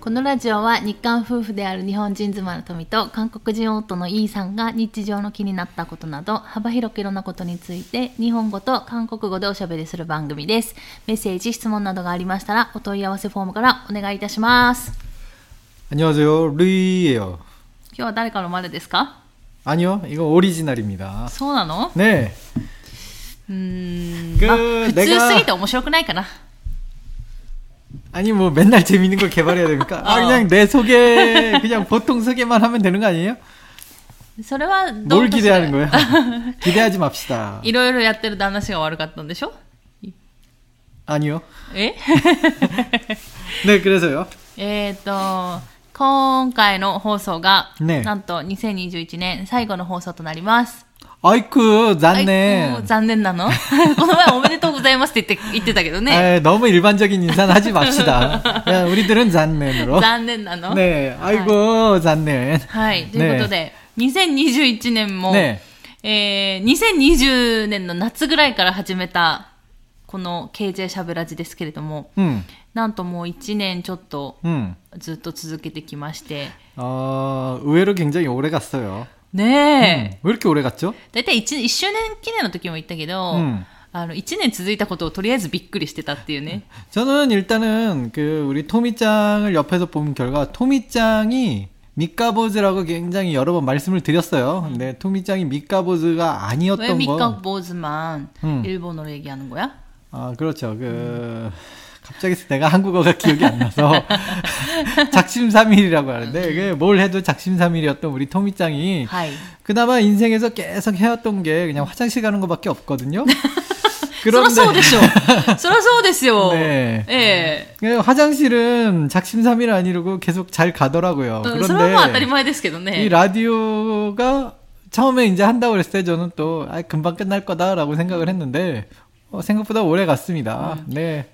このラジオは日韓夫婦である日本人妻の富と韓国人夫のイーさんが日常の気になったことなど幅広くいろんなことについて日本語と韓国語でおしゃべりする番組です。メッセージ、質問などがありましたらお問い合わせフォームからお願いいたします。 안녕하세요. 루이예요. 今日は誰かのまでですか 아니요. 이거 오리지널입니다. そうなの 네. うーん、くまあ、普내가 通すぎて面白くないかな。 아니 뭐 맨날 재밌는 거 개발해야 됩니까? 아 어. 그냥 내 소개 그냥 보통 소개만 하면 되는 거 아니에요? それはど 뭘 うかし 기대하는 ら 거야? 기대하지 맙시다. いろいろやってる旦那氏が悪かったんでしょ 아니요. え 네 그래서요. えっと、今回の放送が、ねなんと2021年最後の放送となります。 아이쿠 はい 잤네. もう残念なのこの前おめでとうございますって言って言ってたけどね。 아, 너무 일반적인 인사는 하지 맙시다. 야, 우리들은 잔넨으로. 残念なの 네, 아이고 잔넨. はい。ということで、2021年も、 네. えー、2020年の夏ぐらいから始めた、この KJ しゃべらじですけれども、 음, なんともう1年ちょっと 음. ずっと続けてきまして、 어, 의외로 굉장히 오래 갔어요. ねえ、 왜 이렇게 오래 갔죠? だいたい 1, 1周年記念の時も言ったけど、うんあの、1年続いたことをとりあえずびっくりしてたっていうね。 저는 일단은 그 우리 토미짱을 옆에서 본 결과 토미짱이 미카보즈라고 굉장히 여러 번 말씀을 드렸어요. 근데 토미짱이 미카보즈가 ウェ 아니었던 ミカ 거. ボーズマン、 음. 日本の礼儀하는 거야? 아 그렇죠. 그 갑자기 내가 한국어가 기억이 안 나서 작심삼일이라고 하는데 이게 뭘 해도 작심삼일이었던 우리 토미짱이 그나마 인생에서 계속 해왔던 게 그냥 화장실 가는 것밖에 없거든요. 그렇죠. 그렇죠. 그렇죠. 네. 네. 화장실은 작심삼일 아니라고 계속 잘 가더라고요. 그런데 이 라디오가 처음에 이제 한다고 그랬을 때 저는 또 아, 금방 끝날 거다라고 생각을 했는데 어, 생각보다 오래 갔습니다. 음. 네.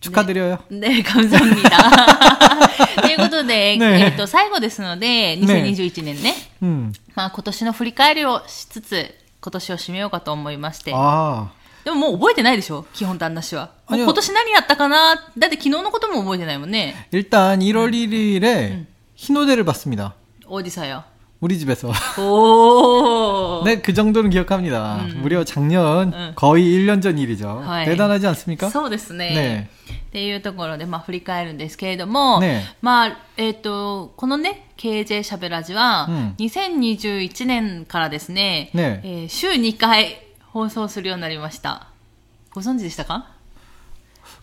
축하드려요. ね、감사합니다。ということで、ねえっと、最後ですので、2021年ね、 음. まあ今年の振り返りをしつつ、今年を締めようかと思いまして。 아. でももう覚えてないでしょ基本旦那氏は。もう 아니요 今年何やったかなだって昨日のことも覚えてないもんね。 일단 1월 1일에 흰호대를 봤습니다. オーディサよ。 우리 집에서. おー。 네, 그 정도는 기억합니다. 무려 작년 음. 거의 1년 전 일이죠. 하이. 대단하지 않습니까? そうですね。ねっていうところで、まあ、振り返るんですけれども、ねまあ、えっ、と、このね、KJ しゃべらじは、うん2021年からですね、ねえー週2回放送するようになりました。ご存知でしたか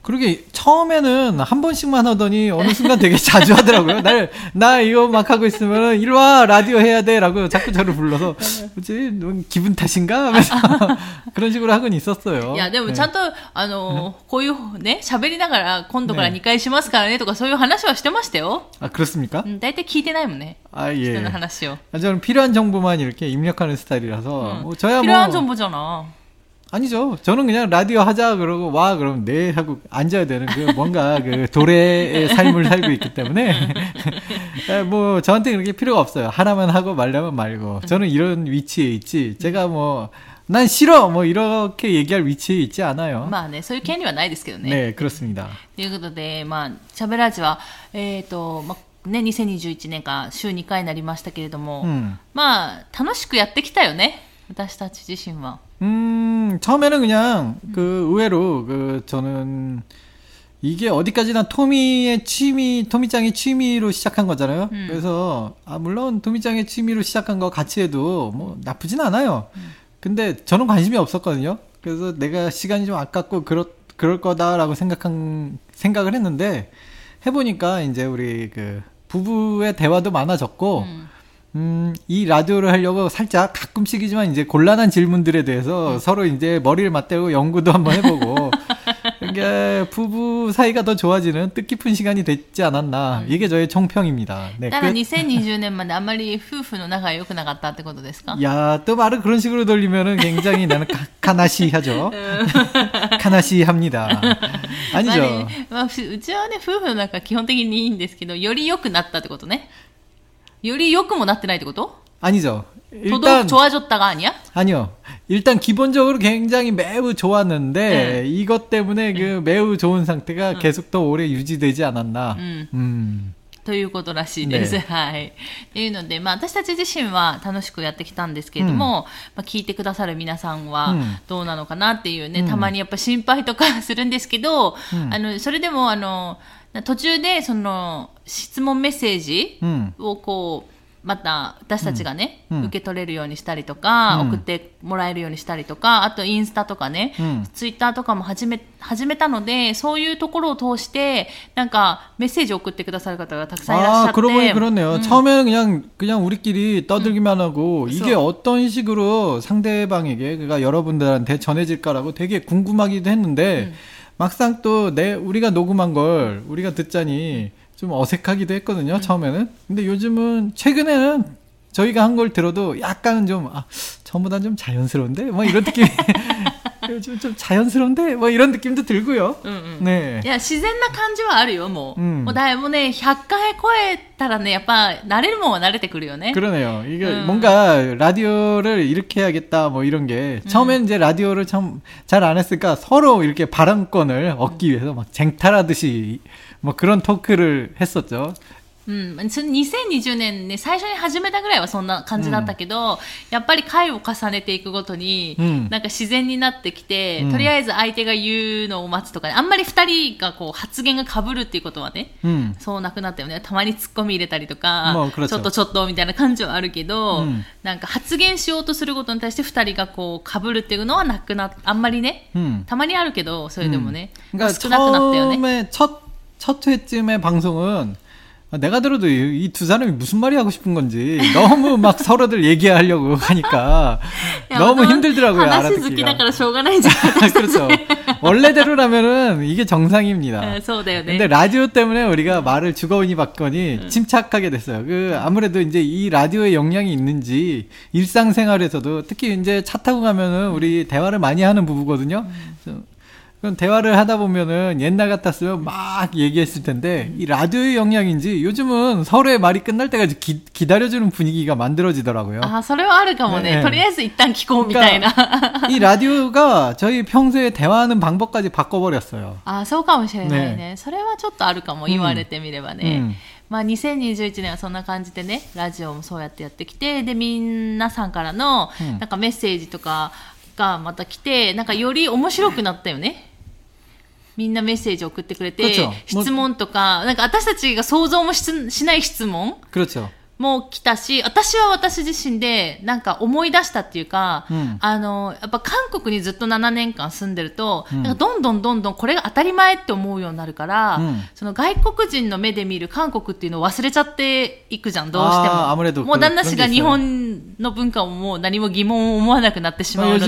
그러게 처음에는 한 번씩만 하더니 어느 순간 되게 자주 하더라고요. 날, 나 이거 막 하고 있으면 이리 와 라디오 해야 돼라고 자꾸 저를 불러서 뭐지 너 기분 탓인가 하면서 그런 식으로 하곤 있었어요. いや、でも 네. ちゃんと、あの、こういうね、喋りながら今度からね2回しますからねとかそういう話はしてましたよ。 아 그렇습니까? うん、大体聞いてないもんね。 아 人 예. の話を。 아, 저는 필요한 정보만 이렇게 입력하는 스타일이라서 뭐 저야 ピランジョン 뭐 ボじゃな。 아니죠. 저는 그냥 라디오 하자 그러고 와 그러면 네 하고 앉아야 되는 그 뭔가 그 도래의 삶을 살고 있기 때문에 에, 뭐 저한테 그렇게 필요가 없어요. 하나만 하고 말려면 말고 저는 이런 위치에 있지. 제가 뭐 난 싫어 뭐 이렇게 얘기할 위치에 있지 않아요. まあね、そういう権利はないですけどね。 네 그렇습니다. ということで、まあ、しゃべらじは、えっ、と、まあ、ね、2021年から週2回になりましたけれども、 음. まあ、楽しくやってきたよね。 私たち自身は。 음, 처음에는 그냥 그 의외로 그 저는 이게 어디까지나 토미의 취미, 토미짱의 취미로 시작한 거잖아요. 그래서 아 물론 토미짱의 취미로 시작한 거 같이 해도 뭐 나쁘진 않아요. 근데 저는 관심이 없었거든요. 그래서 내가 시간이 좀 아깝고 그렇 그럴 거다라고 생각한 생각을 했는데 해보니까 이제 우리 그 부부의 대화도 많아졌고 음, 이 라디오를 하려고 살짝 가끔씩이지만 이제 곤란한 질문들에 대해서 서로 이제 머리를 맞대고 연구도 한번 해보고 이게 부부 사이가 더 좋아지는 뜻깊은 시간이 됐지 않았나 이게 저의 총평입니다. 네, ただ、 끝. 2020年まであまり夫婦の仲が良くなかったってことですか 야, 또 말을 그런 식으로 돌리면은 굉장히 나는 카, 카나시하죠. 카나시합니다. まあ 아니죠. ねまあ、ふうちはね、夫婦の仲基本的にいいんですけど、より良くなったってことね。 요리 요금 못 났더나 이거도? 아니죠. 일단 좋아졌다가 아니야? 아니요. 일단 기본적으로 굉장히 매우 좋았는데 네. 이것 때문에 그 네. 그 매우 좋은 상태가 응. 계속 더 오래 유지되지 않았나. 음. 음. ということらしいです。ねはい。っていうので、まあ、私たち自身は楽しくやってきたんですけれども、まあ、聞いてくださる皆さんはうんどうなのかなっていうね、うんたまにやっぱ心配とかするんですけど、うんあの、それでも、あの、途中で、その、質問メッセージうん。をこう、また私たちがね、うん受け取れるようにしたりとか、うん送ってもらえるようにしたりとか、あとインスタとかね、うんツイッターとかも始め、始めたので、そういうところを通して、なんかメッセージを送ってくださる方がたくさんいらっしゃっ 아, て。 그러고 보니 그렇네요. 음. 처음에는 그냥, 그냥 우리끼리 떠들기만 하고, 이게 어떤 식으로 상대방에게, 그러니까 여러분들한테 전해질까라고 되게 궁금하기도 했는데, 막상 또 내, 우리가 녹음한 걸 우리가 듣자니 좀 어색하기도 했거든요, 처음에는. 근데 요즘은, 최근에는 저희가 한 걸 들어도 약간은 좀, 아, 전보다 좀 자연스러운데? 뭐 이런 느낌이, 요즘 좀 자연스러운데? 뭐 이런 느낌도 들고요. うんうん。 네. いや、自然な感じはあるよ、もう。うんもうだいぶね、100回超えたらね、やっぱ、慣れるもんは慣れてくるよね。 그러네요. 이게 음. 뭔가 라디오를 이렇게 해야겠다 뭐 이런 게 처음엔 이제 라디오를 참 잘 안 했으니까 서로 이렇게 발언권을 얻기 위해서 막 쟁탈하듯이 뭐 그런 토크를 했었죠. うん、その2020年ね、最初に始めたぐらいはそんな感じだったけど、やっぱり回を重ねていくごとに、うんなんか自然になってきて、うんとりあえず相手が言うのを待つとかね、あんまり二人がこう発言が被るっていうことはね、 음. そうなくなったよね。たまに突っ込み入れたりとか、まあ그렇죠 ちょっとちょっとみたいな感じはあるけど、うんなんか発言しようとすることに対して二人がこう被るっていうのはなくなっ、あんまりね、 음. たまにあるけど、それでもね、 그러니까 少なくなったよね。 첫 회쯤의 방송은 내가 들어도 이 두 사람이 무슨 말이 하고 싶은 건지 너무 막 서로들 얘기하려고 하니까 너무 힘들더라고요. 알아듣기가. 아, 그렇죠. 원래대로라면은 이게 정상입니다. 근데 라디오 때문에 우리가 말을 주거운이 받거니 침착하게 됐어요. 그 아무래도 이제 이 라디오의 영향이 있는지 일상생활에서도 특히 이제 차 타고 가면은 우리 대화를 많이 하는 부부거든요. 그래서 그럼 대화를 하다 보면은 옛날 같았으면 막 얘기했을 텐데 이 라디오의 영향인지 요즘은 서로의 말이 끝날 때까지 기, 기다려주는 분위기가 만들어지더라고요. あ、それはあるかもね。ねとりあえず一旦聞こうみたいな。 이 라디오가 저희 평소에 대화하는 방법까지 바꿔버렸어요. あ、そうかもしれないね。ねそれはちょっとあるかも、言われてみればね。うんまあ、2021年はそんな感じでね、ラジオもそうやってやってきて、で、皆さんからの、うんなんかメッセージとか がまた来て、なんかより面白くなったよね。みんなメッセージ送ってくれて、質問とか、なんか私たちが想像もしない質問。も来たし、私は私自身でなんか思い出したっていうか、うん、あの、やっぱ韓国にずっと7年間住んでると、うん、なんかどんどんどんどんこれが当たり前って思うようになるから、うん、その外国人の目で見る韓国っていうのを忘れちゃっていくじゃん、どうしても。もう旦那氏が日本の文化をもう何も疑問を思わなくなってしまうのと、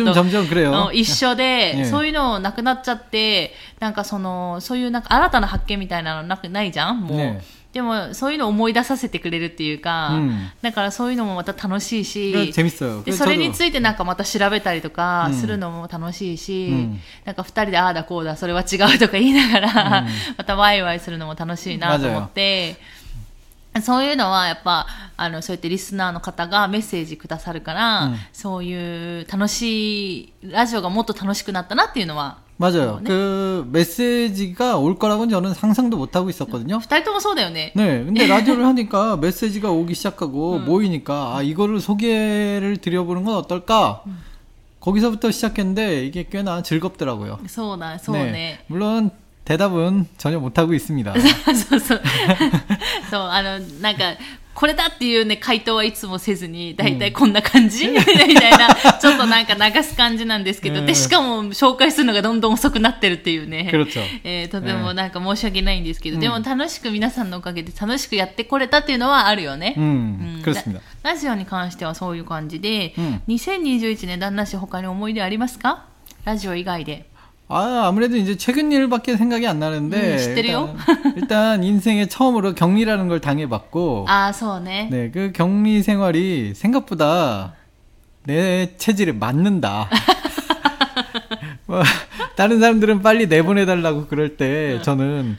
一緒で、そういうのなくなっちゃって、なんかその、そういうなんか新たな発見みたいなのなくないじゃん、もう。ね。でもそういうのを思い出させてくれるっていうか、うん、だからそういうのもまた楽しいしでそれについてなんかまた調べたりとかするのも楽しいし、うん、なんか2人でああだこうだそれは違うとか言いながら、うん、またワイワイするのも楽しいなと思って。そういうのはやっぱあのそうやってリスナーの方がメッセージくださるから、うん、そういう楽しいラジオがもっと楽しくなったなっていうのは 맞아요. 네. 그 메시지가 올 거라고는 저는 상상도 못 하고 있었거든요. 二人ともそうだよね。 네, 근데 라디오를 하니까 메시지가 오기 시작하고 모이니까 아 이거를 소개를 드려보는 건 어떨까? 거기서부터 시작했는데 이게 꽤나 즐겁더라고요. そうだ、そうね。 물론 대답은 전혀 못 하고 있습니다. そうそう。そう、あの、なんか、 これだっていうね、回答はいつもせずに、大体こんな感じ、うん、みたいな、ちょっとなんか流す感じなんですけど、で、しかも紹介するのがどんどん遅くなってるっていうね、えー、とてもなんか申し訳ないんですけど、うん、でも楽しく皆さんのおかげで楽しくやってこれたっていうのはあるよね。うん。ラジオに関してはそういう感じで、うん、2021年旦那氏他に思い出ありますか？ラジオ以外で。 아, 아무래도 이제 최근 일밖에 생각이 안 나는데. 음, 일단, 일단, 인생에 처음으로 격리라는 걸 당해봤고. 아, 서네. 네, 그 격리 생활이 생각보다 내 체질에 맞는다. 뭐, 다른 사람들은 빨리 내보내달라고 그럴 때 저는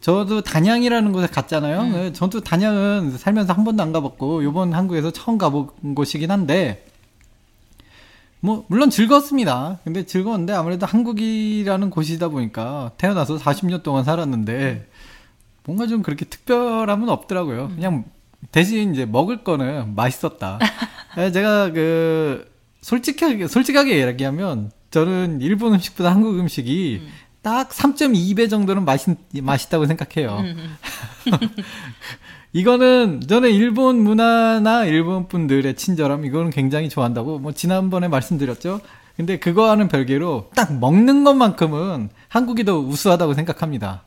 저도 단양이라는 곳에 갔잖아요. 음. 저도 단양은 살면서 한 번도 안 가봤고 요번 한국에서 처음 가본 곳이긴 한데 뭐 물론 즐거웠습니다. 근데 즐거운데 아무래도 한국이라는 곳이다 보니까 태어나서 40년 동안 살았는데 뭔가 좀 그렇게 특별함은 없더라고요. 음. 그냥 대신 이제 먹을 거는 맛있었다. 제가 그 솔직하게 솔직하게 얘기하면 저는 일본 음식보다 한국 음식이 음. 딱 3.2배 정도는 맛있, 맛있다고 생각해요. 음, 음. 이거는 저는 일본 문화나 일본 분들의 친절함 이거는 굉장히 좋아한다고 뭐 지난번에 말씀드렸죠. 근데 그거와는 별개로 딱 먹는 것만큼은 한국이 더 우수하다고 생각합니다.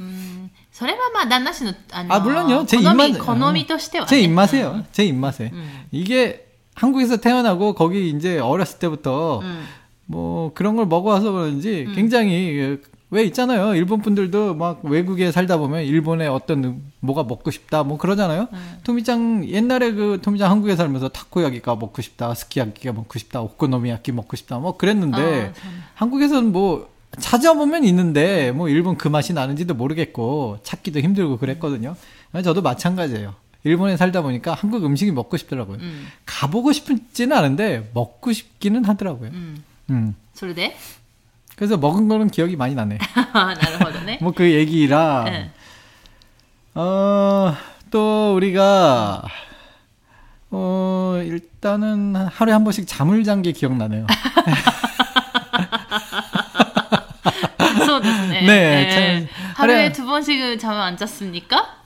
음, それはまあ旦那氏のあの 아, 물론요. 제 입맛 好みとしては제 입맛에요. 제 입맛에. 음. 이게 한국에서 태어나고 거기 이제 어렸을 때부터 음. 뭐 그런 걸 먹어와서 그런지 음. 굉장히 왜 있잖아요. 일본 분들도 막 외국에 살다 보면 일본의 어떤 뭐가 먹고 싶다 뭐 그러잖아요. 음. 토미짱 옛날에 그 토미짱 한국에 살면서 타코야기가 먹고 싶다, 스키야기가 먹고 싶다, 오코노미야키 먹고 싶다 뭐 그랬는데 아, 한국에서는 뭐 찾아보면 있는데 뭐 일본 그 맛이 나는지도 모르겠고 찾기도 힘들고 그랬거든요. 저도 마찬가지예요. 일본에 살다 보니까 한국 음식이 먹고 싶더라고요. 음. 가보고 싶지는 않은데 먹고 싶기는 하더라고요. 음. 음. それで 그래서 먹은 거는 기억이 많이 나네. なるほどね. 뭐 그 얘기랑 네. 어또 우리가 어 일단은 하루에 한 번씩 잠을 잔 게 기억나네요. そうですね. 네. 하루에 두 번씩은 잠을 안 잤습니까?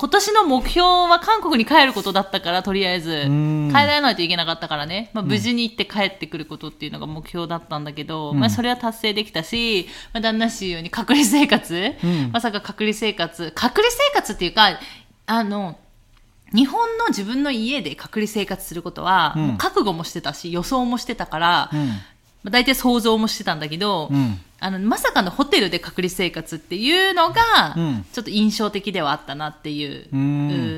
今年の目標は韓国に帰ることだったから、とりあえず。帰らないといけなかったからね。まあ、無事に行って帰ってくることっていうのが目標だったんだけど、うん、まあ、それは達成できたし、まあ、旦那氏ように隔離生活、うん、まさか隔離生活、隔離生活っていうか、あの、日本の自分の家で隔離生活することは、覚悟もしてたし、予想もしてたから、まあ、大体想像もしてたんだけど、うん、あのまさかのホテルで隔離生活っていうのが、うん、ちょっと印象的ではあったなっていう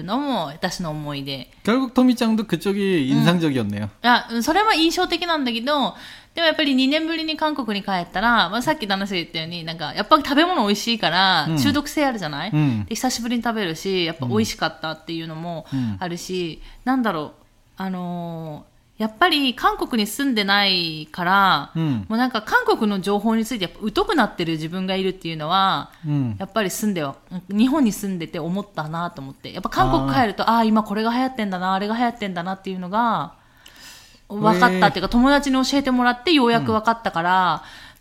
のも私の思い出。결국토미짱도그쪽이인상적이었네요、うん、あそれは印象的なんだけど、でもやっぱり2年ぶりに韓国に帰ったら、まあ、さっき旦那さんが言ったように、なんか、やっぱ食べ物美味しいから、中毒性あるじゃない、うん、で久しぶりに食べるし、やっぱ美味しかったっていうのもあるし、うん、なんだろう、あのー やっぱり韓国に住んでないから、うん、もうなんか韓国の情報についてやっぱ疎くなってる自分がいるっていうのは、うん、やっぱり住んでは日本に住んでて思ったなと思って。やっぱ韓国帰るとああ今これが流行ってんだなあれが流行ってんだなっていうのが分かったっていうか友達に教えてもらってようやく分かったから、うん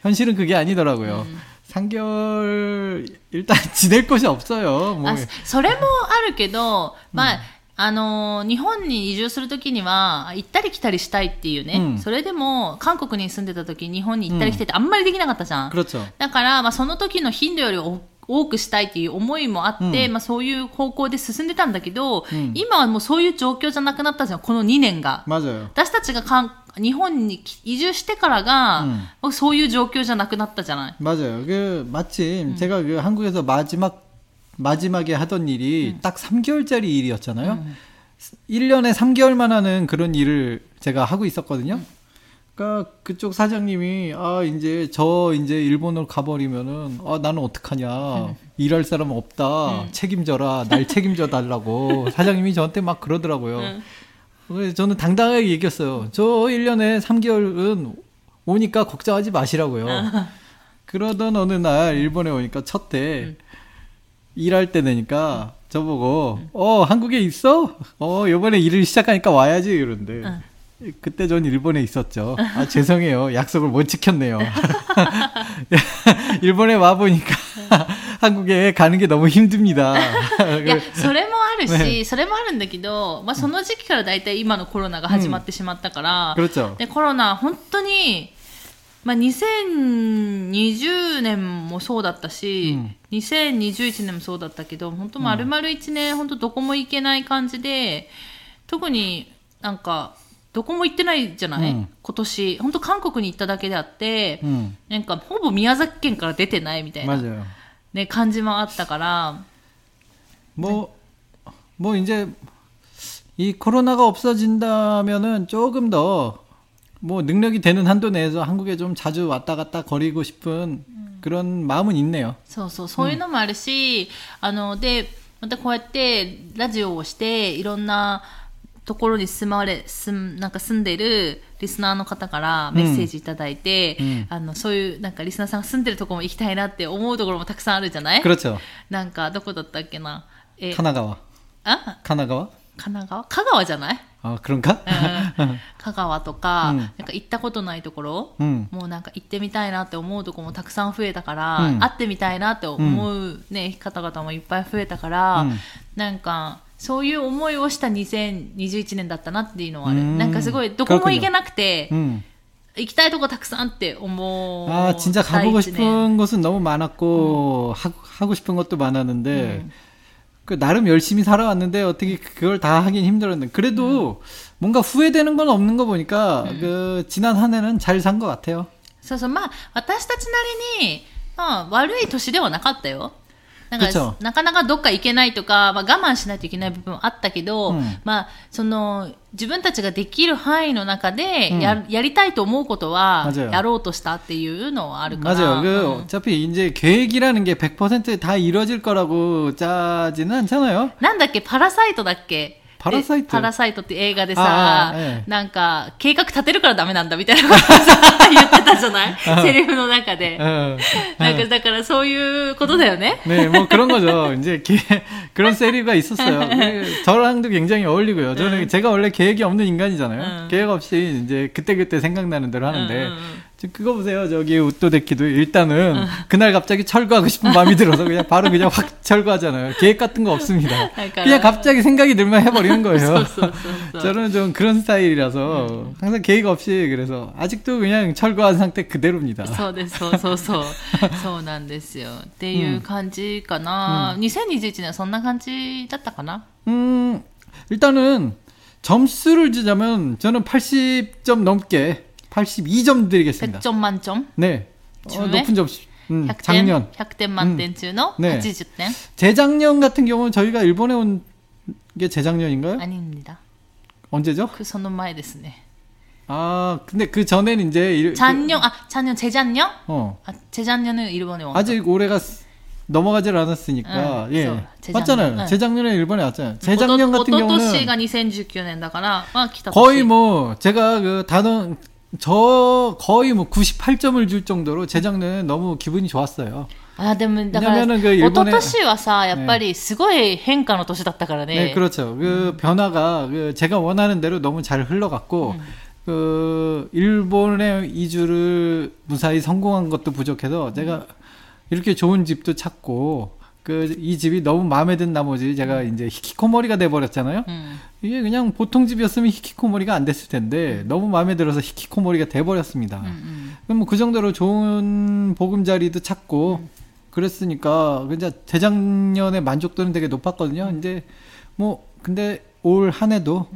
현실은 그게 아니더라고요. 음. 3개월 일단 지낼 곳이 없어요. 뭐. それもあるけど、まあ、 あの日本に移住するときには行ったり来たりしたいっていうね、うん、それでも韓国に住んでた時日本に行ったり来ててあんまりできなかったじゃん、うん、だから、まあ、その時の頻度より 多くしたいっていう思いもあって、うん、まあそういう方向で進んでたんだけど、うん、今はもうそういう状況じゃなくなったじゃん、この2年が。私たちがかん日本に移住してからが、うん、そういう状況じゃなくなったじゃない。맞아요그마침제가그한국에서마지막마지막에하던일이딱3개월짜리일이었잖아요1년에3개월만하는그런일을제가하고있었거든요 그러니까 그쪽 사장님이 아 이제 저 이제 일본으로 가버리면은 아 나는 어떡하냐. 일할 사람 없다. 책임져라. 날 책임져 달라고. 사장님이 저한테 막 그러더라고요. 그래서 저는 당당하게 얘기했어요. 저 1년에 3개월은 오니까 걱정하지 마시라고요. 그러던 어느 날 일본에 오니까 첫 때 일할 때 되니까 저보고 어 한국에 있어? 어 이번에 일을 시작하니까 와야지 이러는데 그때 전 일본에 있었죠. 아 죄송해요 약속을 못 지켰네요. 일본에 와 보니까 한국에 가는 게 너무 힘듭니다. いや、それもあるし、それもあるんだけど、まあ、その時期から大体今のコロナが始まってしまったから、 그렇죠. で、コロナ、本当に、まあ、2020年もそうだったし、2021年もそうだったけど、本当丸々1年、本当どこも行けない感じで、特になんか、 どこも行ってないじゃない、うん今年。本当韓国に行っただけであって、 음 なんかほぼ宮崎県から出てないみたいな、 맞아요. ね、感じもあったから、 뭐, 뭐 이제 이 코로나가 없어진다면은 조금 더 뭐 능력이 되는 한도 내에서 한국에 좀 자주 왔다 갔다 거리고 싶은 그런 마음은 있네요. そうそう、そういうのもあるし、あの、で、またこうやってラジオをして、いろんな ところに住まわれ、住ん、なんか住んでるリスナーの方からメッセージいただいて、うんあの、そういう、なんかリスナーさんが住んでるところも行きたいなって思うところもたくさんあるじゃない 그렇죠. なんか、どこだったっけな。え、 카나가와. あ 카나가와? 神奈川香川じゃない 아, 그런가? うん香川とか、うんなんか行ったことないところ、 음. もうなんか行ってみたいなって思うとこもたくさん増えたから、うん会ってみたいなって思う、ね方々もいっぱい増えたから、うんなんか そういう思いをした2021年だったなっていうのはある。うんなんかすごいどこも行けなくて、 음. 行きたいとこたくさんって思う。 아, 진짜 第 가보고 一年 싶은 곳은 너무 많았고 하, 하고 싶은 것도 많았는데 그 나름 열심히 살아왔는데 어떻게 그걸 다 하긴 힘들었는데 그래도 뭔가 후회되는 건 없는 거 보니까 그 지난 한 해는 잘 산 것 같아요. そうそう、まあ、私たちなりに、まあ、悪い年ではなかったよ。 なんくちょか、なかなかどっか行けないとか、まあ、我慢しないといけない部分はあったけど、うんまあ、その、自分たちができる範囲の中で、うんや、やりたいと思うことは、 맞아요 やろうとしたっていうのはあるから。 맞아요. 그 うん 어차피 이제 계획이라는 게 100%다 이루어질 거라고 짜지는 않잖아요. なんだっけ、パラサイトだっけ パラサイトでパラサイトって映画であさ、あええなんか、計画立てるからダメなんだみたいなことをさ、言ってたじゃないセリフの中で。 어. なんか、だからそういうことだよね。 네, 뭐 그런 거죠. 이제 게, 그런 세리가 있었어요. 그 저랑도 굉장히 어울리고요. 저는 제가 원래 계획이 없는 인간이잖아요. 응. 계획 없이 이제 그때그때 생각나는 대로 하는데. 응, 응, 응. 지금 그거 보세요. 저기 우토데키도 일단은 그날 갑자기 철거하고 싶은 마음이 들어서 그냥 바로 그냥 확 철거하잖아요. 계획 같은 거 없습니다. 그러니까. 그냥 갑자기 생각이 들면 해버리는 거예요. そうそうそうそう。 저는 좀 그런 스타일이라서 항상 계획 없이 그래서 아직도 그냥 철거한 상태 그대로입니다. そうです、そうそうそう。そうなんですよ。っていう感じかな。2021年はそんな感じだったかな 음, 일단은 점수를 주자면 저는 80점 넘게 82점 드리겠습니다. 100점 만점? 네. 어, 중에? 높은 점수. 음, 100点 작년. 100点満点中のね80点 재작년 같은 경우는 저희가 일본에 온 게 재작년인가요? アニメだ。 언제죠? くその前ですね。 아, 근데 그 전에는 이제 일, 작년, 아, 작년, 재작년? 그, 어. 아, 재작년은 일본에 온 아직 올해가 쓰- 넘어가질 않았으니까 응, 예. 그래서 재작년. 맞잖아요. 응. 재작년에 일본에 왔잖아요. 재작년 같은 おとと 경우는 しが2019年だから、まあ来た年。 거의 뭐 제가 그 단원 저 거의 뭐 98점을 줄 정도로 재작년에 너무 기분이 좋았어요. あ、でも、だから、 왜냐면은 그 おと 일본에 としはさ、やっぱりすごい変化の年だったからね。 네, 그렇죠. 그 변화가 그 제가 원하는 대로 너무 잘 흘러갔고 그 일본의 이주를 무사히 성공한 것도 부족해서 제가 이렇게 좋은 집도 찾고 그 이 집이 너무 마음에 든 나머지 제가 음. 이제 히키코머리가 돼 버렸잖아요. 음. 이게 그냥 보통 집이었으면 히키코머리가 안 됐을 텐데 음. 너무 마음에 들어서 히키코머리가 돼 버렸습니다. 음, 음, 그럼 뭐 그 정도로 좋은 보금자리도 찾고 음. 그랬으니까 그냥 재작년에 만족도는 되게 높았거든요. 이제 뭐 근데 올 한 해도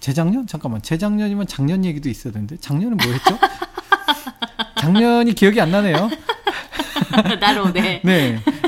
재작년 잠깐만 재작년이면 작년 얘기도 있어야 되는데 작년은 뭐 했죠? 작년이 기억이 안 나네요. 나로 네. 네.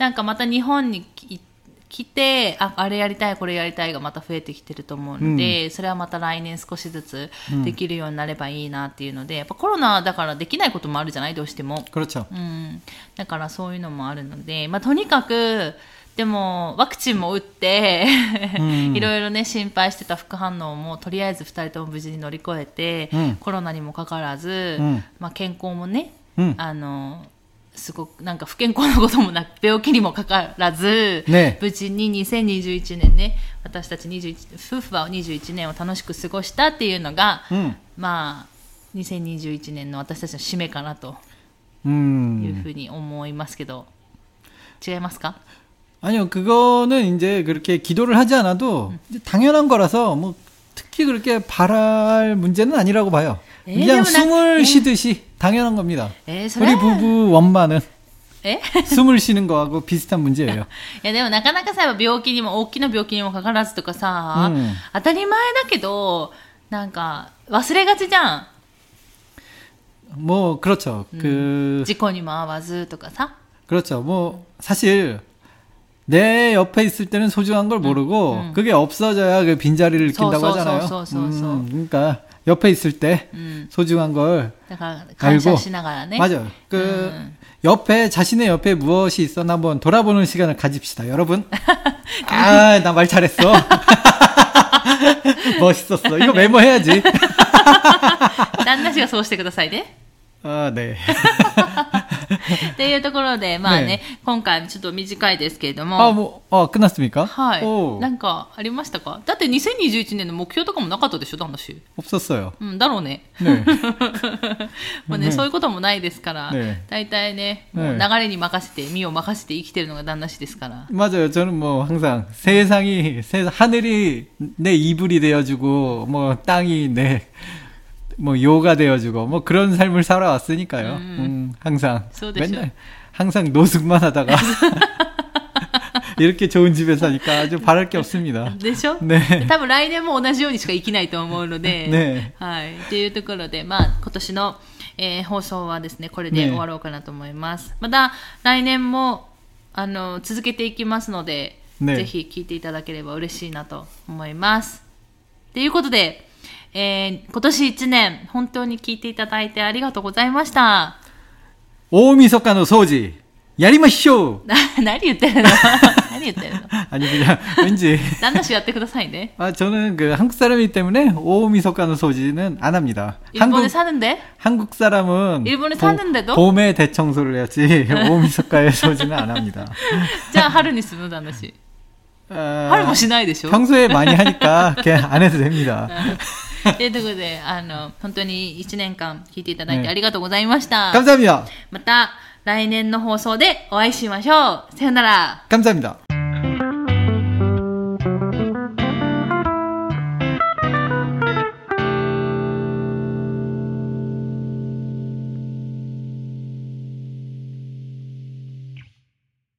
なんかまた日本に来てああれやりたいこれやりたいがまた増えてきてると思うので、うん、それはまた来年少しずつできるようになればいいなっていうので、うん、やっぱコロナだからできないこともあるじゃない？どうしても、うん、だからそういうのもあるので、まあ、とにかくでもワクチンも打って いろいろね心配してた副反応もとりあえず2人とも無事に乗り越えて、コロナにもかかわらず、まあ、健康もね、あのすごくなんか不健康なこともなく、病気にもかからず、ね無事に2021年ね、私たち21、夫婦は21年を楽しく過ごしたっていうのが、 음. まあ、2021年の私たちの締めかなという 음. ふうに思いますけど、違いますか 아니요, 그거는 이제 그렇게 기도를 하지 않아도 이제 당연한 거라서 뭐 특히 그렇게 바랄 문제는 아니라고 봐요. 에이, 그냥 그러면 나- 숨을 에이. 쉬듯이 당연한 겁니다. えーそれ 우리 부부 원만은 え 숨을 쉬는 거하고 비슷한 문제예요. いやでもなかなかさ、やっぱ病気にも、大きな病気にもかからずとかさ、うん当たり前だけど、なんか、忘れがちじゃん。 뭐 그렇죠. 그 事故にも遭わずとかさ。 그렇죠. 뭐 사실 내 옆에 있을 때는 소중한 걸 모르고 그게 없어져야 그 빈자리를 느낀다고 소, 소, 하잖아요. 소, 소, 소, 소. 음, 그러니까 옆에 있을 때 うん。 소중한 걸 だから、感謝しながらね。 맞아요. 그 음. 옆에 자신의 옆에 무엇이 있었나 한번 돌아보는 시간을 가집시다, 여러분. 아, 나 말 잘했어. 멋있었어. 이거 메모해야지. 旦那氏がそうしてくださいね。 아, 네. っていうところで、まあね、ね今回ちょっと短いですけれども。 아, 뭐, 어, 끝났습니까? はい。 오, なんか、ありましたかだって2021年の目標とかもなかったでしょ、旦那氏。 없었어요. うん、だろうね。 네. もうね、そういうこともないですから、ね大体ね、ねもう流れに任せて、身を任せて生きてるのが旦那氏ですから。 맞아요. 저는 뭐 항상 세상이, 세, 하늘이 내 이불이 되어주고, 뭐 땅이 내, 뭐 요가 되어주고, 뭐 그런 삶을 살아왔으니까요. 음, 항상. 소대쇼. 맨날, 항상 노숙만 하다가. 이렇게 좋은 집에 사니까 아주 바랄 게 없습니다. でしょ 네. 多分来年も同じようにしか生きないと思うので、ねはい。っていうところで、まあ、今年の、えー放送はですね、これでね終わろうかなと思います。また、来年も、あの、続けていきますので、ねぜひ聞いていただければ嬉しいなと思います。ということで、 えー今年1年、本当に聞いていただいてありがとうございました。 오미석가노 소지. 야리마쇼! な何言ってるの何言ってるの 아니, 그냥, 왠지. 旦那氏やってくださいね。 아, 저는 그 한국 사람이기 때문에 오미석가노 소지는 안 합니다. 日本で사는데 한국 사람은 일본에 보- 사는데도? 봄에 대청소를 해야지 오미석가의 소지는 안 합니다. じゃあ春に住む旦那氏。 아, 春もしないでしょ 평소에 많이 하니까 그냥 안 해도 됩니다. ということで、あの、本当に1年間聞いていただいてねありがとうございました。 감사합니다. また来年の放送でお会いしましょう。さよなら。 감사합니다.